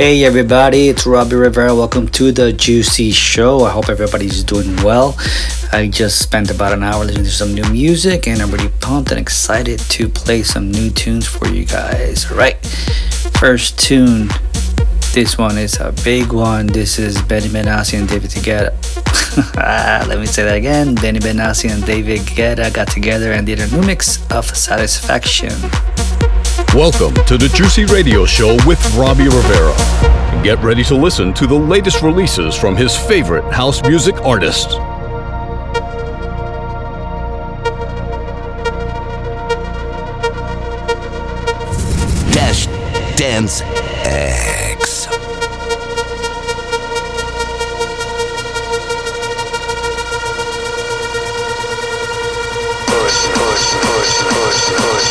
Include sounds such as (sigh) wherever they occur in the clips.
Hey everybody, it's Robbie Rivera. Welcome to the Juicy Show. I hope everybody's doing well. I just spent about an hour listening to some new music and I'm really pumped and excited to play some new tunes for you guys. All right, first tune. This one is a big one. This is Benny Benassi and David Guetta. (laughs) let me say that again. Benny Benassi and David Guetta got together and did a new mix of Satisfaction. Welcome to the Juicy Radio Show with Robbie Rivera. Get ready to listen to the latest releases from his favorite house music artists. Dash Dance and Mm-hmm.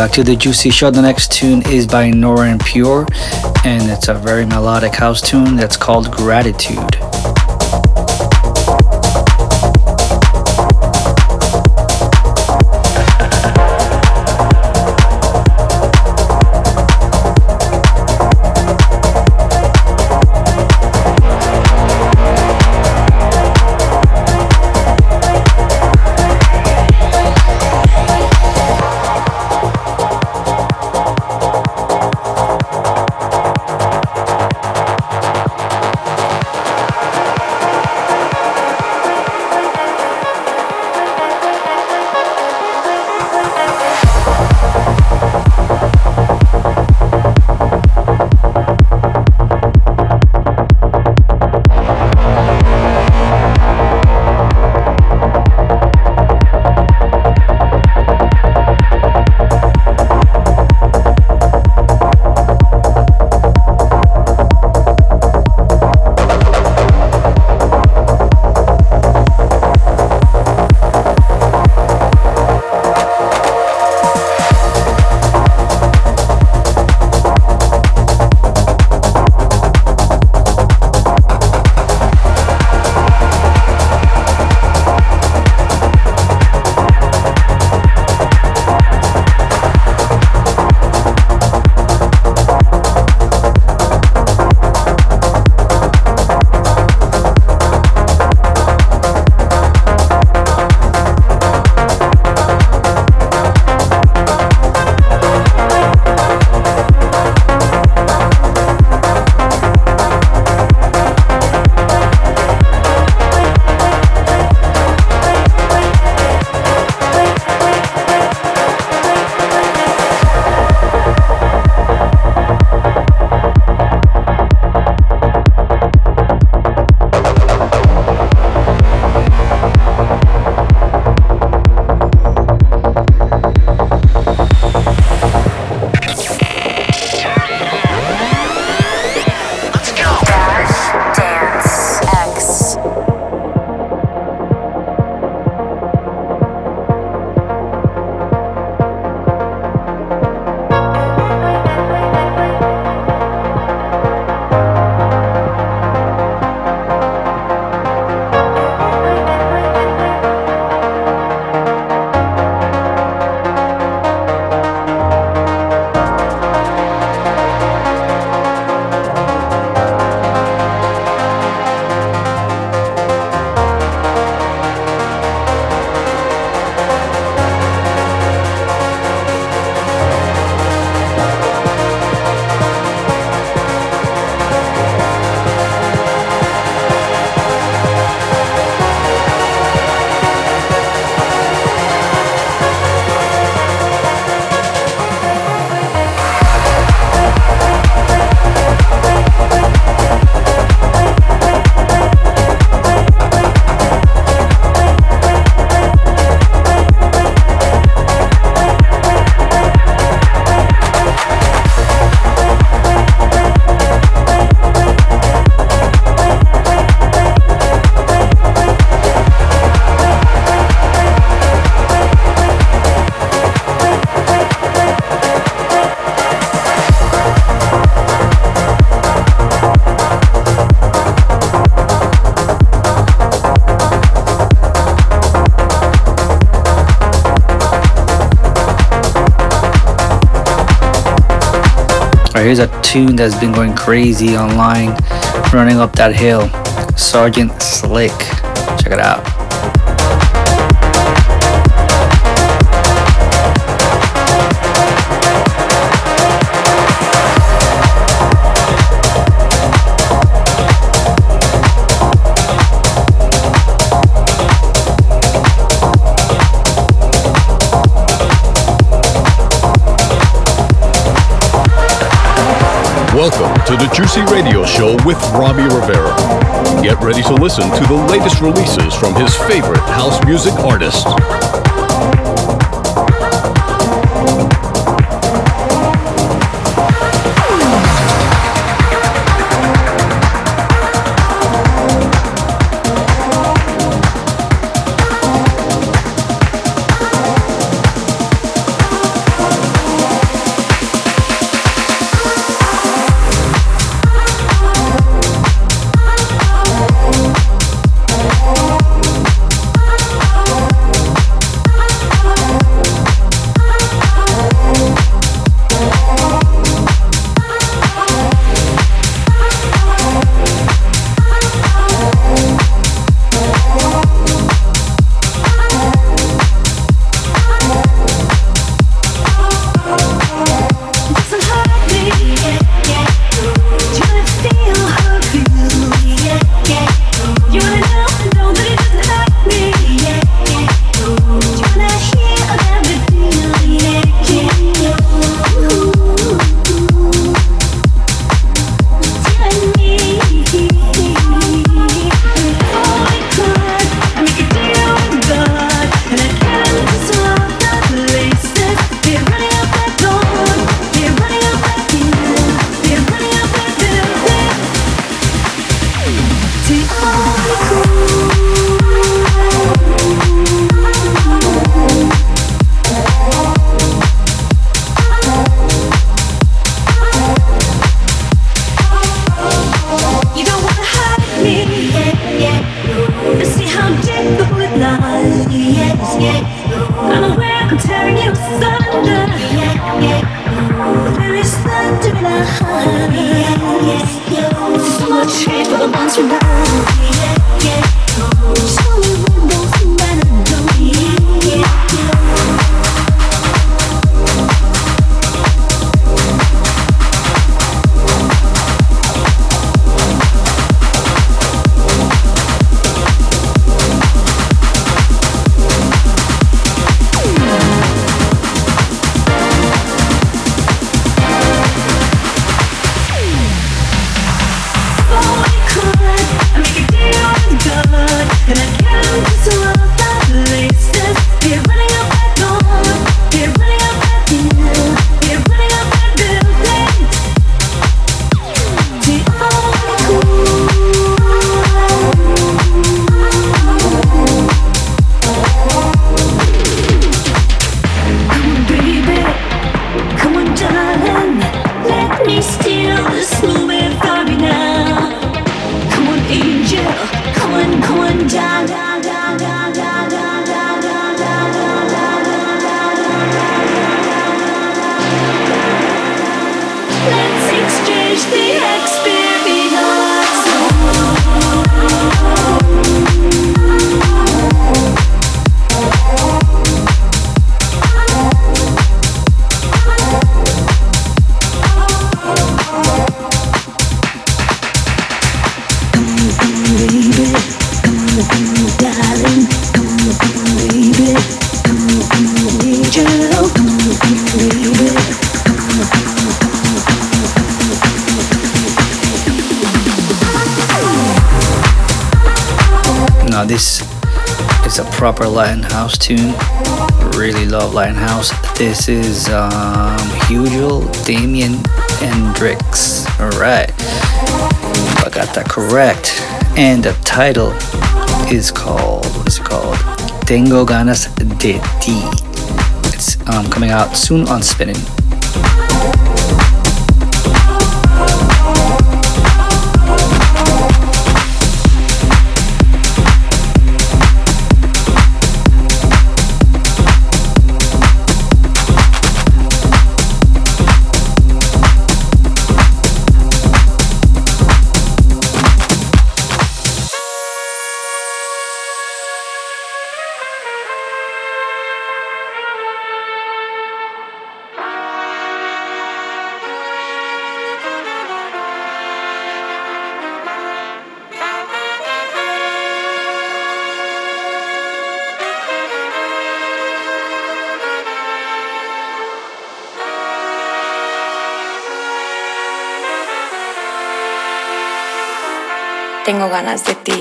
Back to the Juicy Show. The next tune is by Nora En Pure, and it's a very melodic house tune that's called Gratitude. Here's a tune that's been going crazy online, running up that hill. Sergeant Slick. Check it out. Welcome to the Juicy Radio Show with Robbie Rivera. Get ready to listen to the latest releases from his favorite house music artists. Proper Latin house tune. Really love Latin house. This is um, Hugel, Damien N-Drix. Alright. I got that correct. And the title is called, what is it called? Tengo Ganas de Ti. It's um, coming out soon on Spinnin'. Tengo ganas de ti.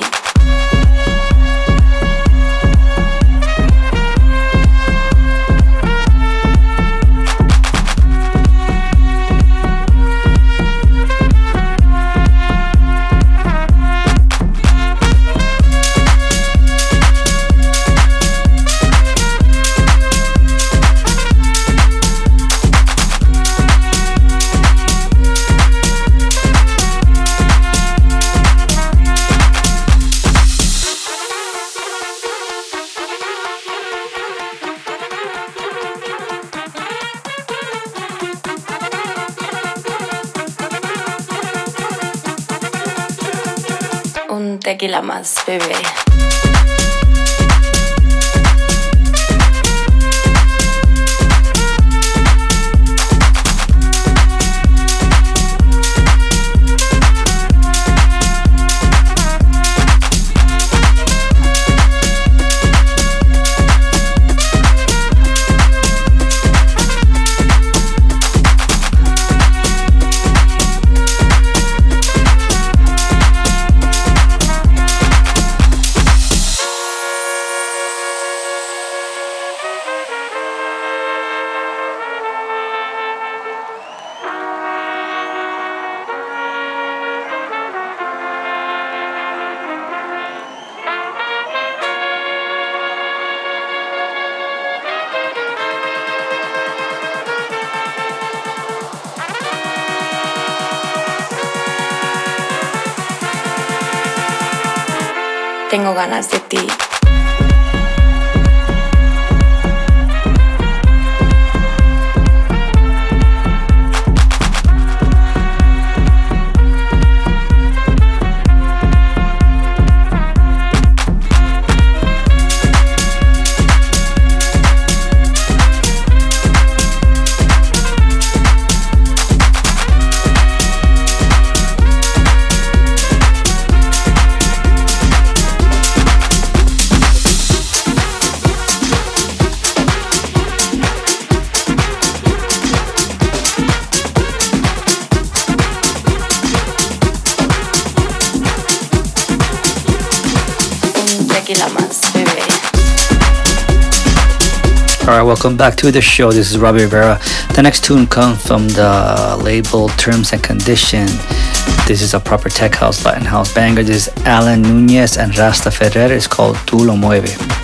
Tequila welcome back to the show. This is Robbie Rivera. The next tune comes from the label Terms and Condition. This is a proper tech house, Latin house banger. This is Alan Nunez and Rasta Ferrer. It's called Tu Lo Mueve.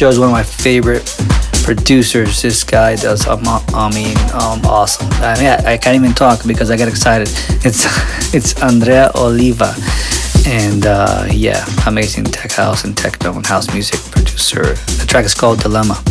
Show is one of my favorite producers. This guy does, um, I mean, um, awesome. I mean, I, I, can't even talk because I get excited. It's (laughs) it's Andrea Oliva, and uh, yeah, amazing tech house and techno and house music producer. The track is called Dilemma.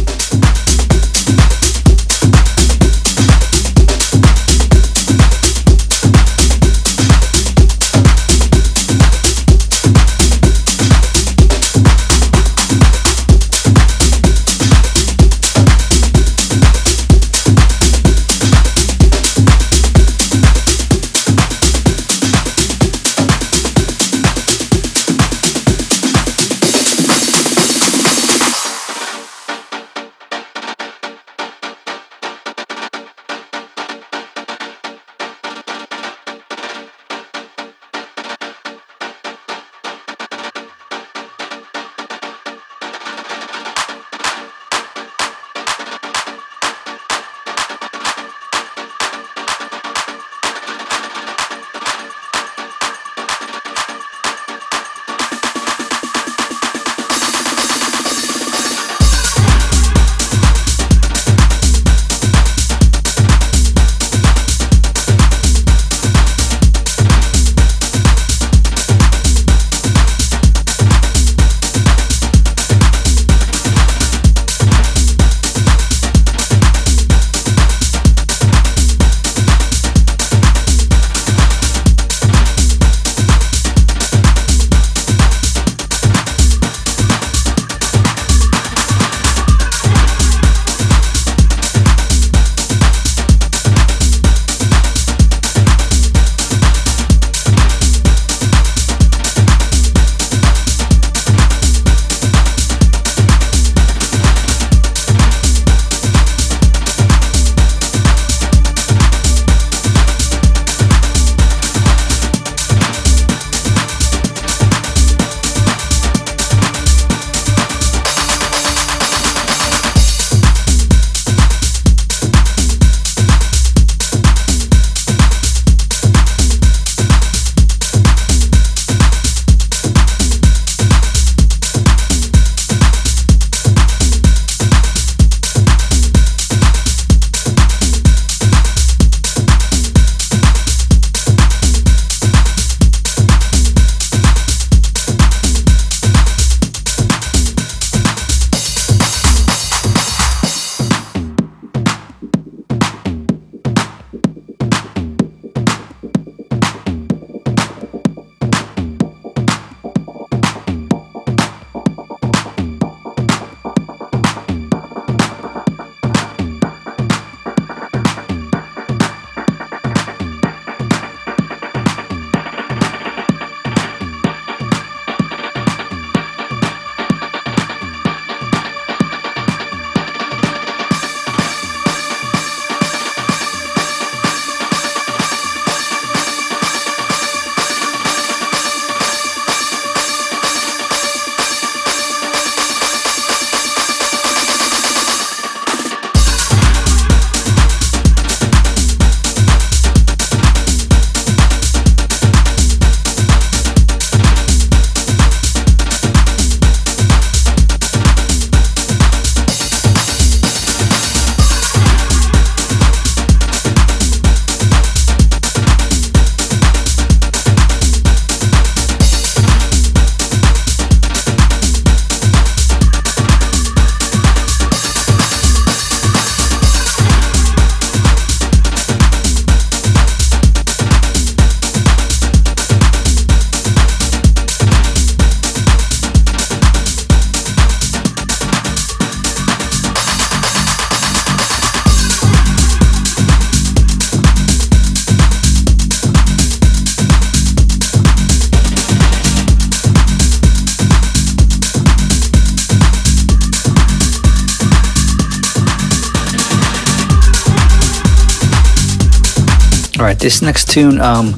This next tune, um,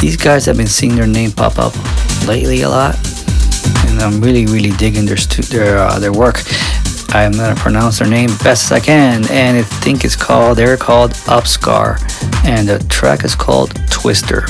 these guys have been seeing their name pop up lately a lot, and I'm really, really digging their stu- their uh, their work. I'm gonna pronounce their name best as I can, and I think it's called they're called Upscar, and the track is called Twister.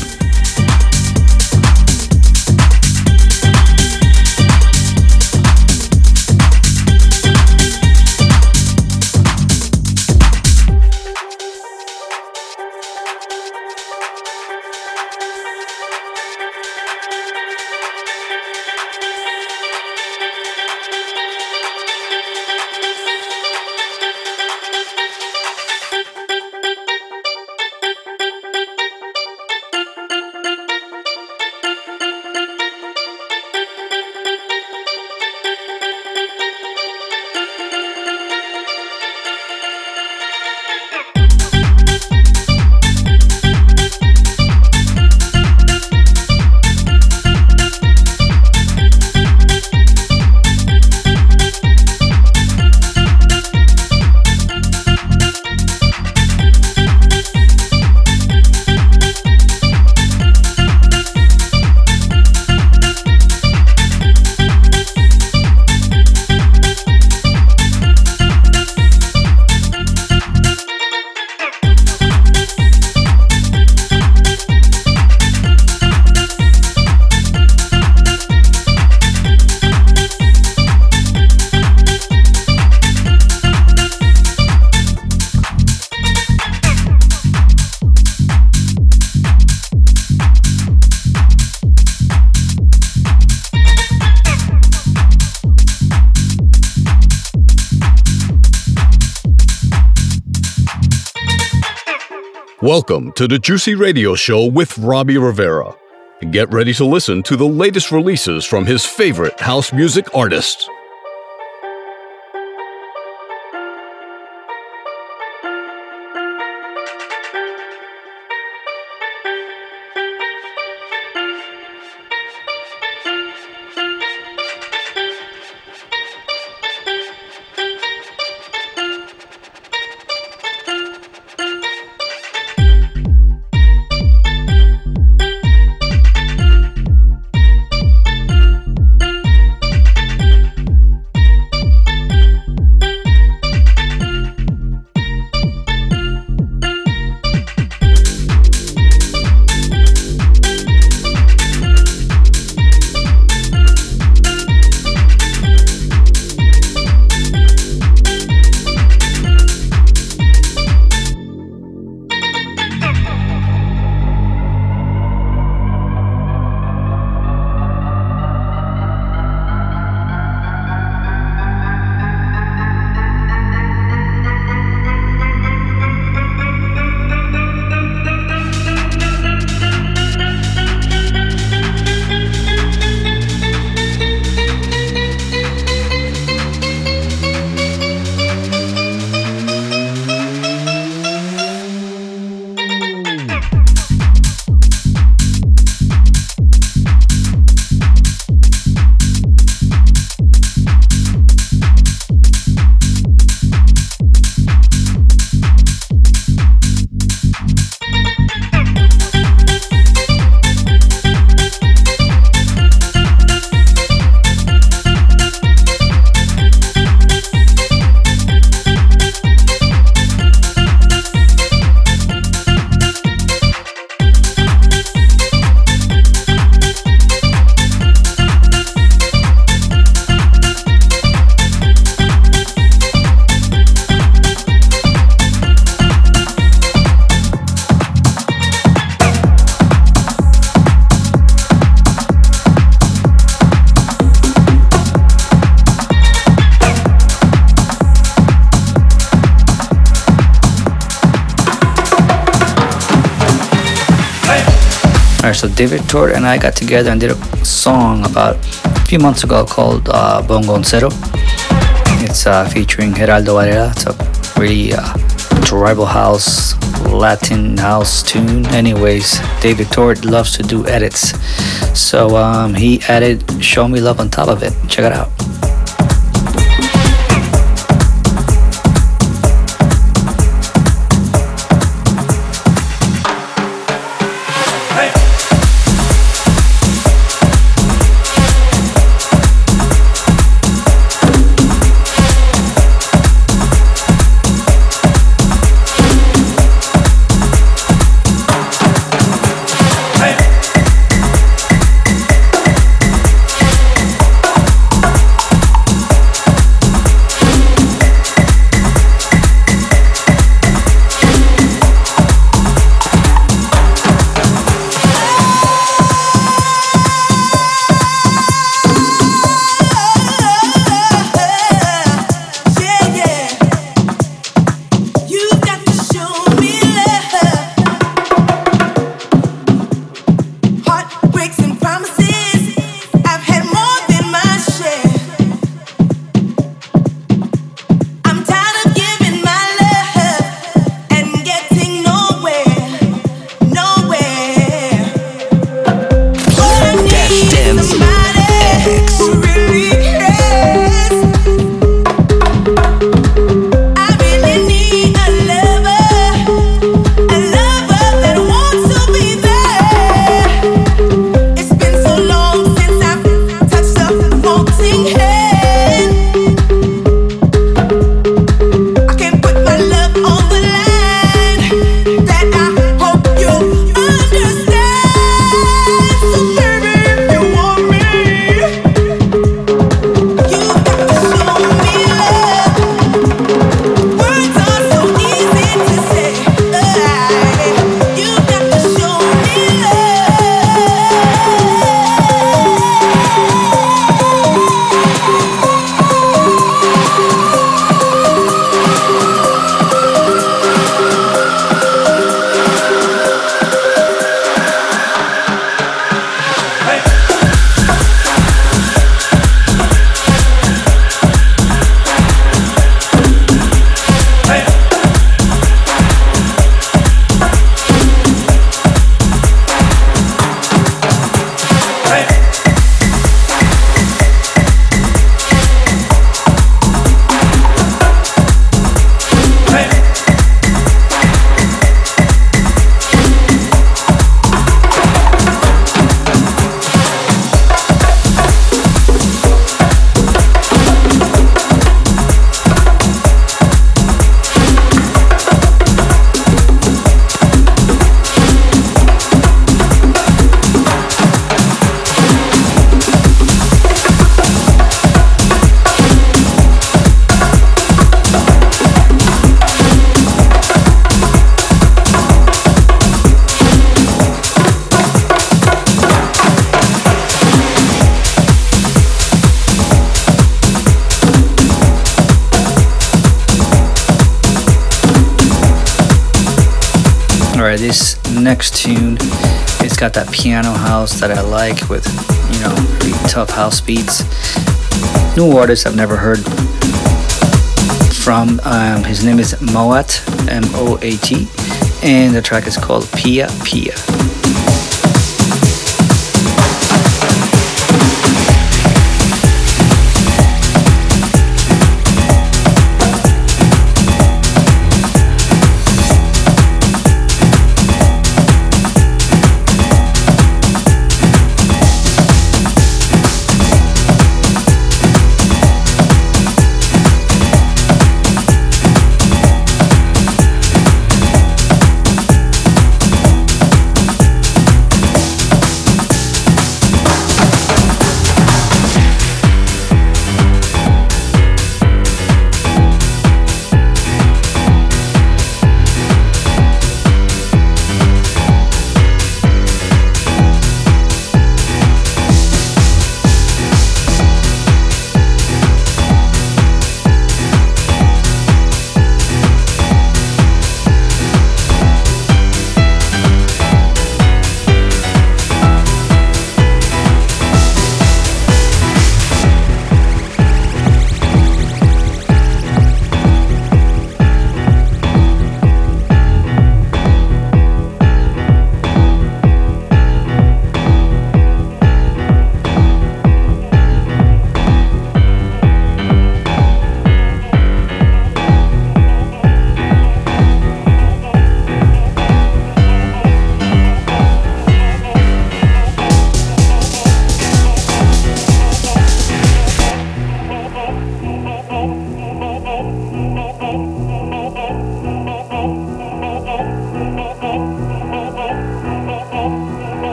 Welcome to the Juicy Radio Show with Robbie Rivera. Get ready to listen to the latest releases from his favorite house music artists. So David Tort and I got together and did a song about a few months ago called uh, Bongo Cero. It's uh, featuring Geraldo Varela. It's a really uh, tribal house, Latin house tune. Anyways, David Tort loves to do edits. So um, he added Show Me Love on top of it. Check it out. House that I like with, you know, tough house beats. New artist I've never heard from. Um, his name is Moat, M O A T, and the track is called Pia Pia.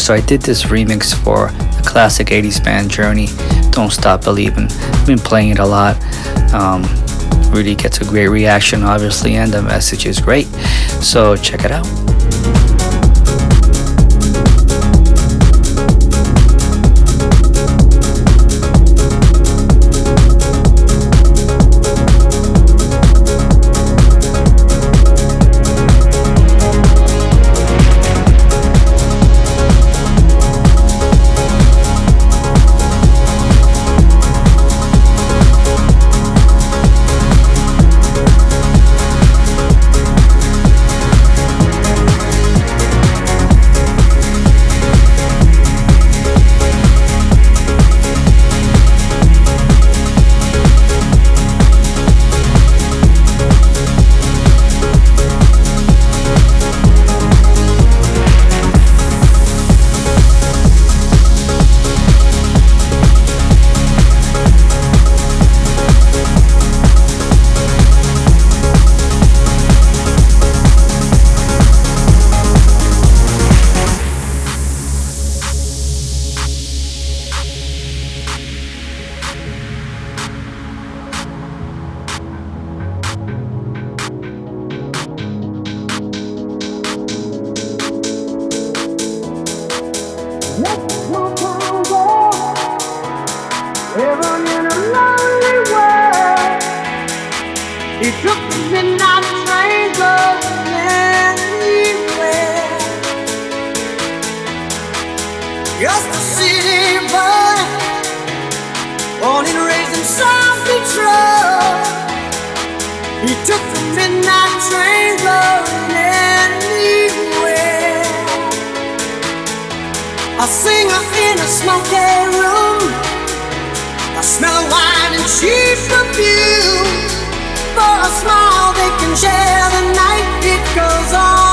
So I did this remix for the classic 80s band Journey, Don't Stop Believing. I've been playing it a lot. Um, really gets a great reaction, obviously, and the message is great. So check it out. Share the night. It goes on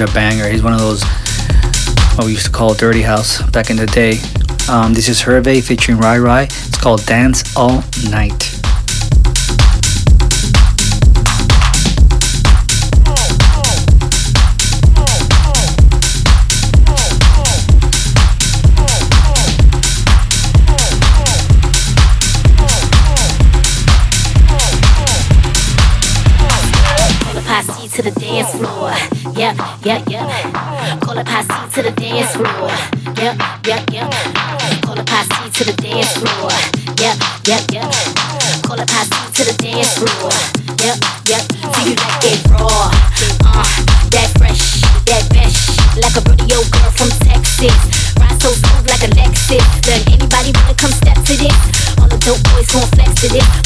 Right, a banger. He's one of those what we used to call dirty house back in the day. Um, this is Hervé featuring Rai Rai. It's called Dance All Night.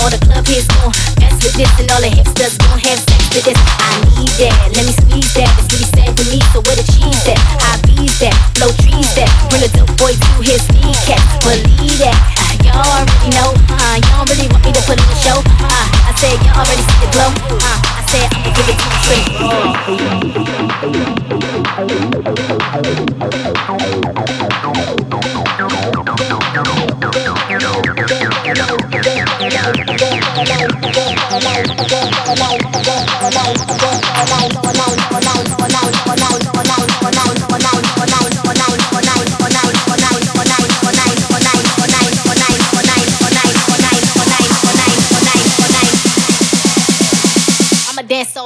All the club hits gon' mess with this, and all the hipsters gon' have sex with this. I need that, let me squeeze that. What he said to me, so where the cheese at? I bees that, blow trees that. Bring a dope boy to his kneecap. Believe that. Ah, Y'all already know, uh, y'all really want me to put on the show. Uh, I said y'all already see the glow. Uh, Said I'ma give it to you straight raw. I'ma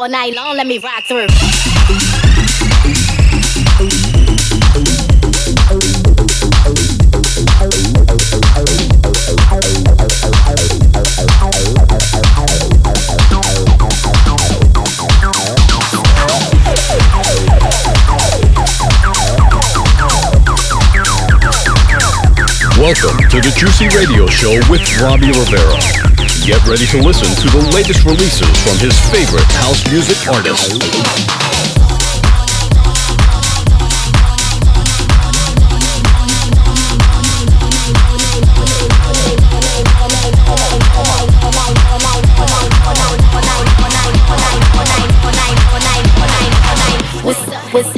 all night long, let me rock through. Welcome to the Juicy Radio Show with Robbie Rivera. Get ready to listen to the latest releases from his favorite house music artists.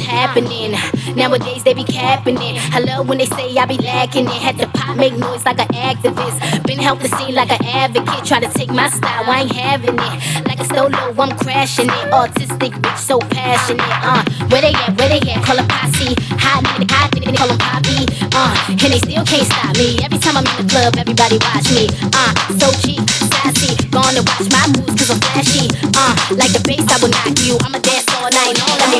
Happening? Nowadays they be capping it. I love when they say I be lacking it. Had to pop, make noise like an activist. Been help the like an advocate. Try to take my style, I ain't having it. Like a solo, I'm crashing it. Autistic bitch, so passionate. Uh, where they at? Where they at? Call a posse. Hot nigga, hot nigga, call them poppy. Uh, and they still can't stop me. Every time I'm in the club, everybody watch me. Uh, so cheap, sassy. Gonna watch my moves cause I'm flashy. Uh, like the bass, I will knock you. I'ma dance all night. Let me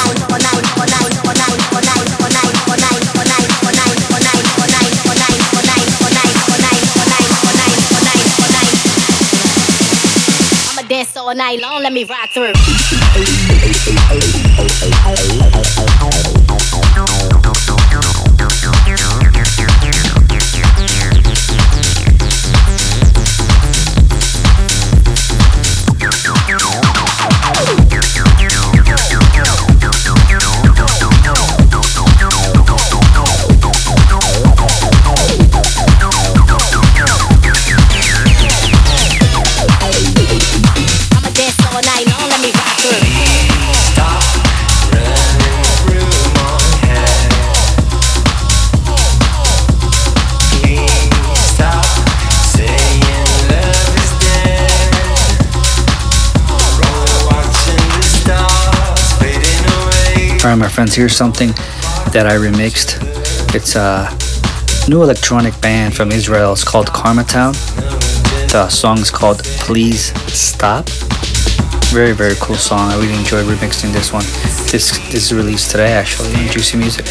night long. Let me rock through. My friends, here's something that I remixed. It's a new electronic band from Israel. It's called Karma Town. The song is called Please Stop. Very, very cool song. I really enjoyed remixing this one. This, this is released today, actually, Juicy Music.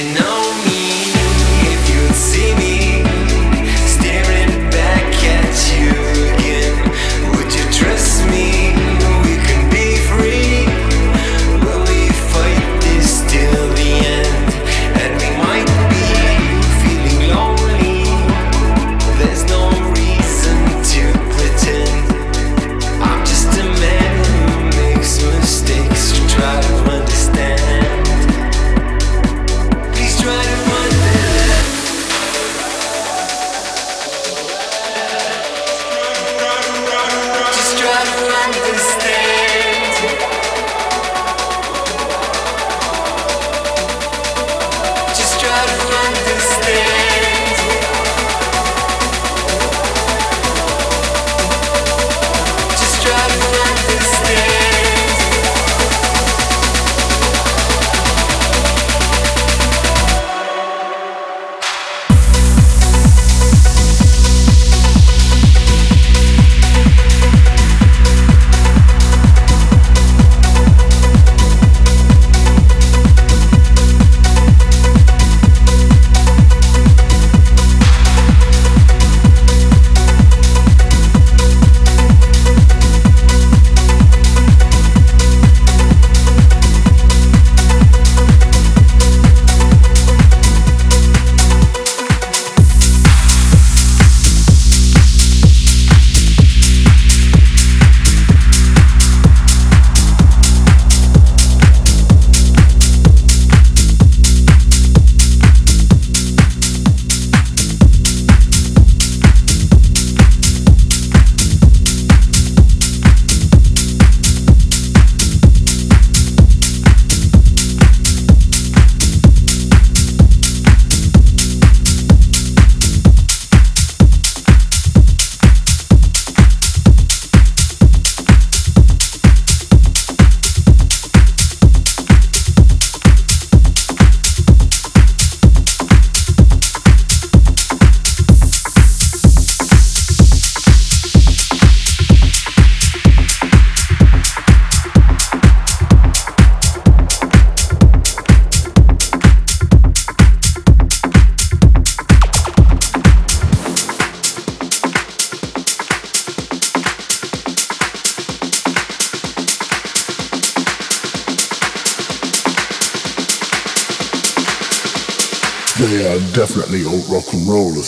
I'm just a man who makes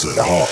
at heart.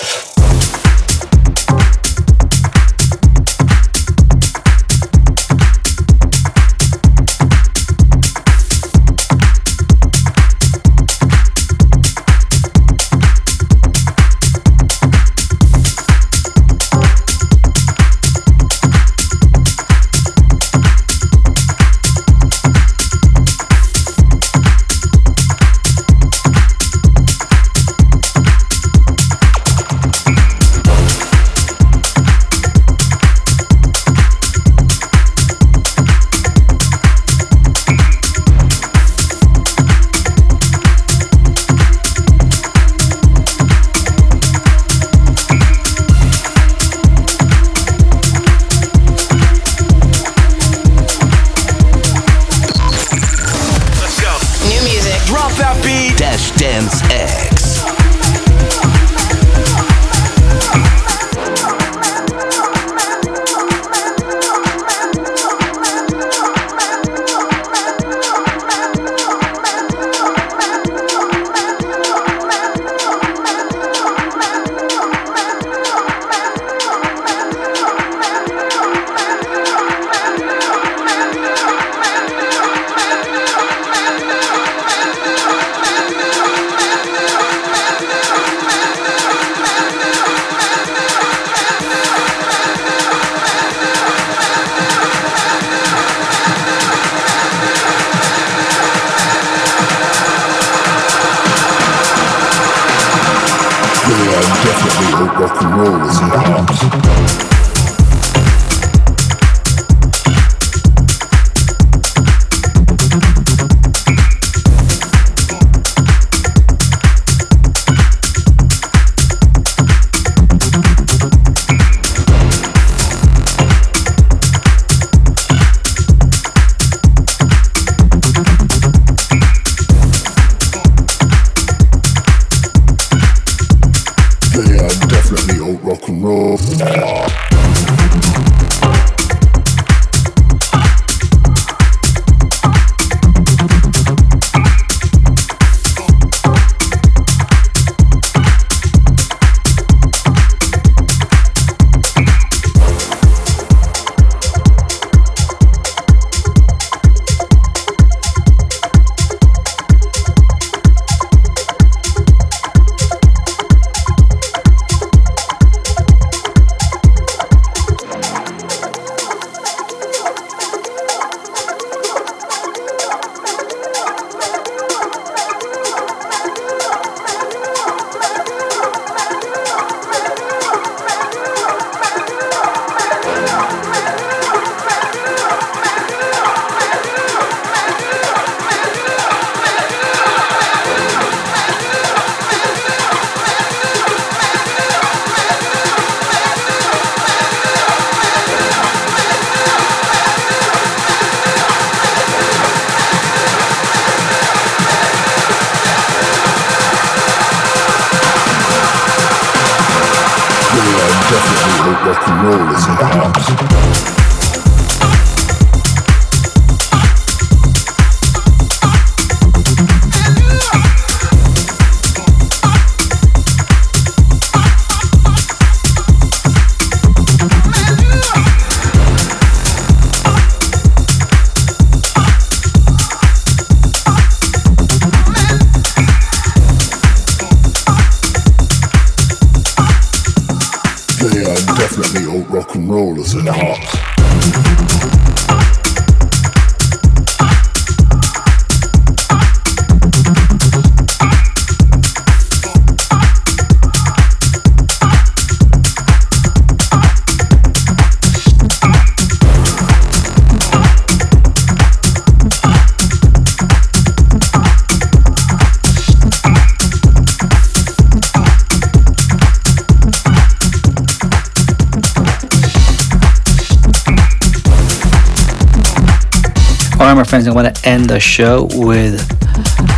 The show with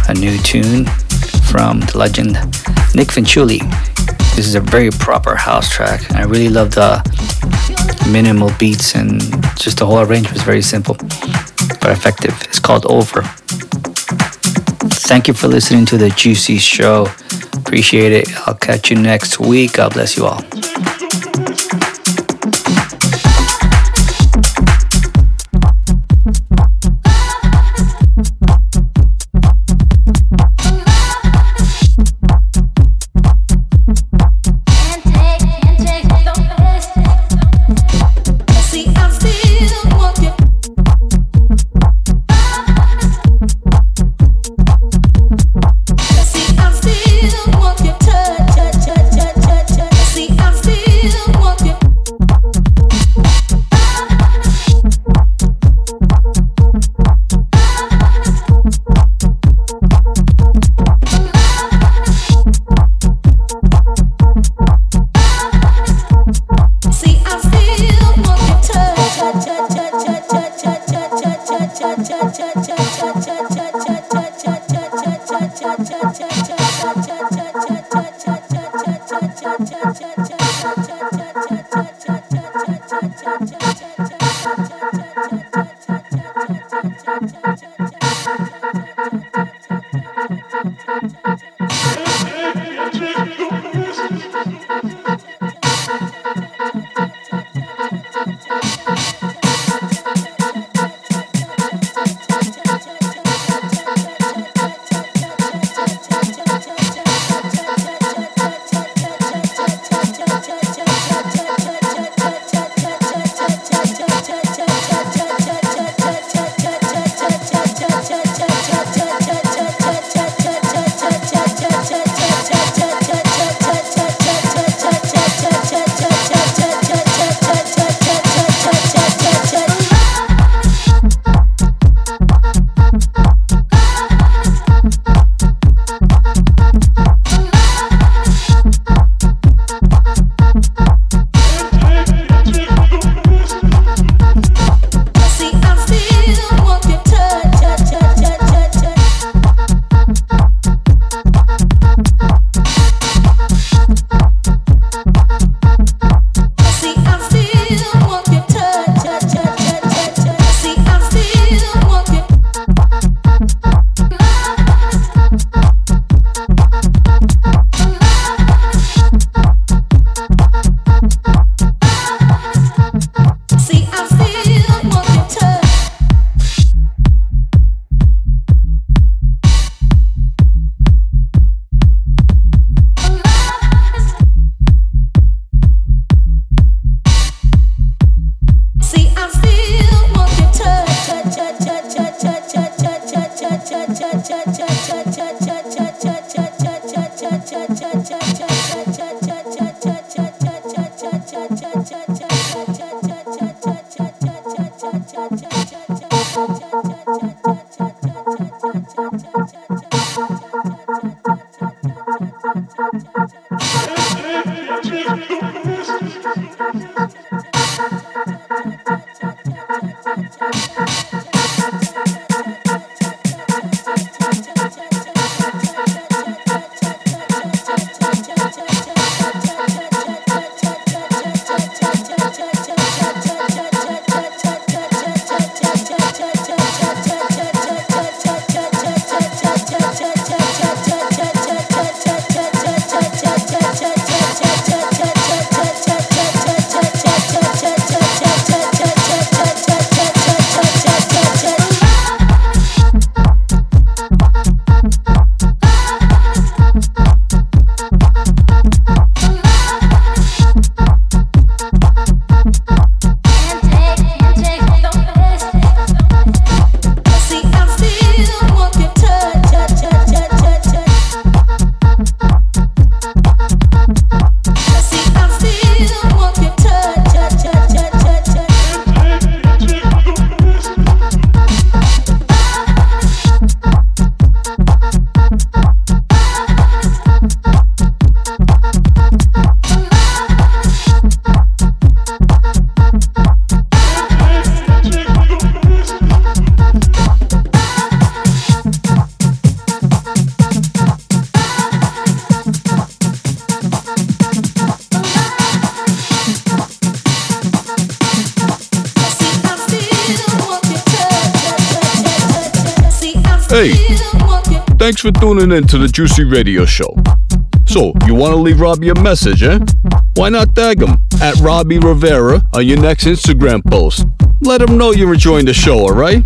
a new tune from the legend Nick Fanciulli. This is a very proper house track, I really love the minimal beats and just the whole arrangement is very simple but effective. It's called Over. Thank you for listening to the Juicy Show. Appreciate it. I'll catch you next week. God bless you all. Thanks for tuning in to the Juicy Radio Show. So, you want to leave Robbie a message, eh? Why not tag him at Robbie Rivera on your next Instagram post? Let him know you're enjoying the show, alright?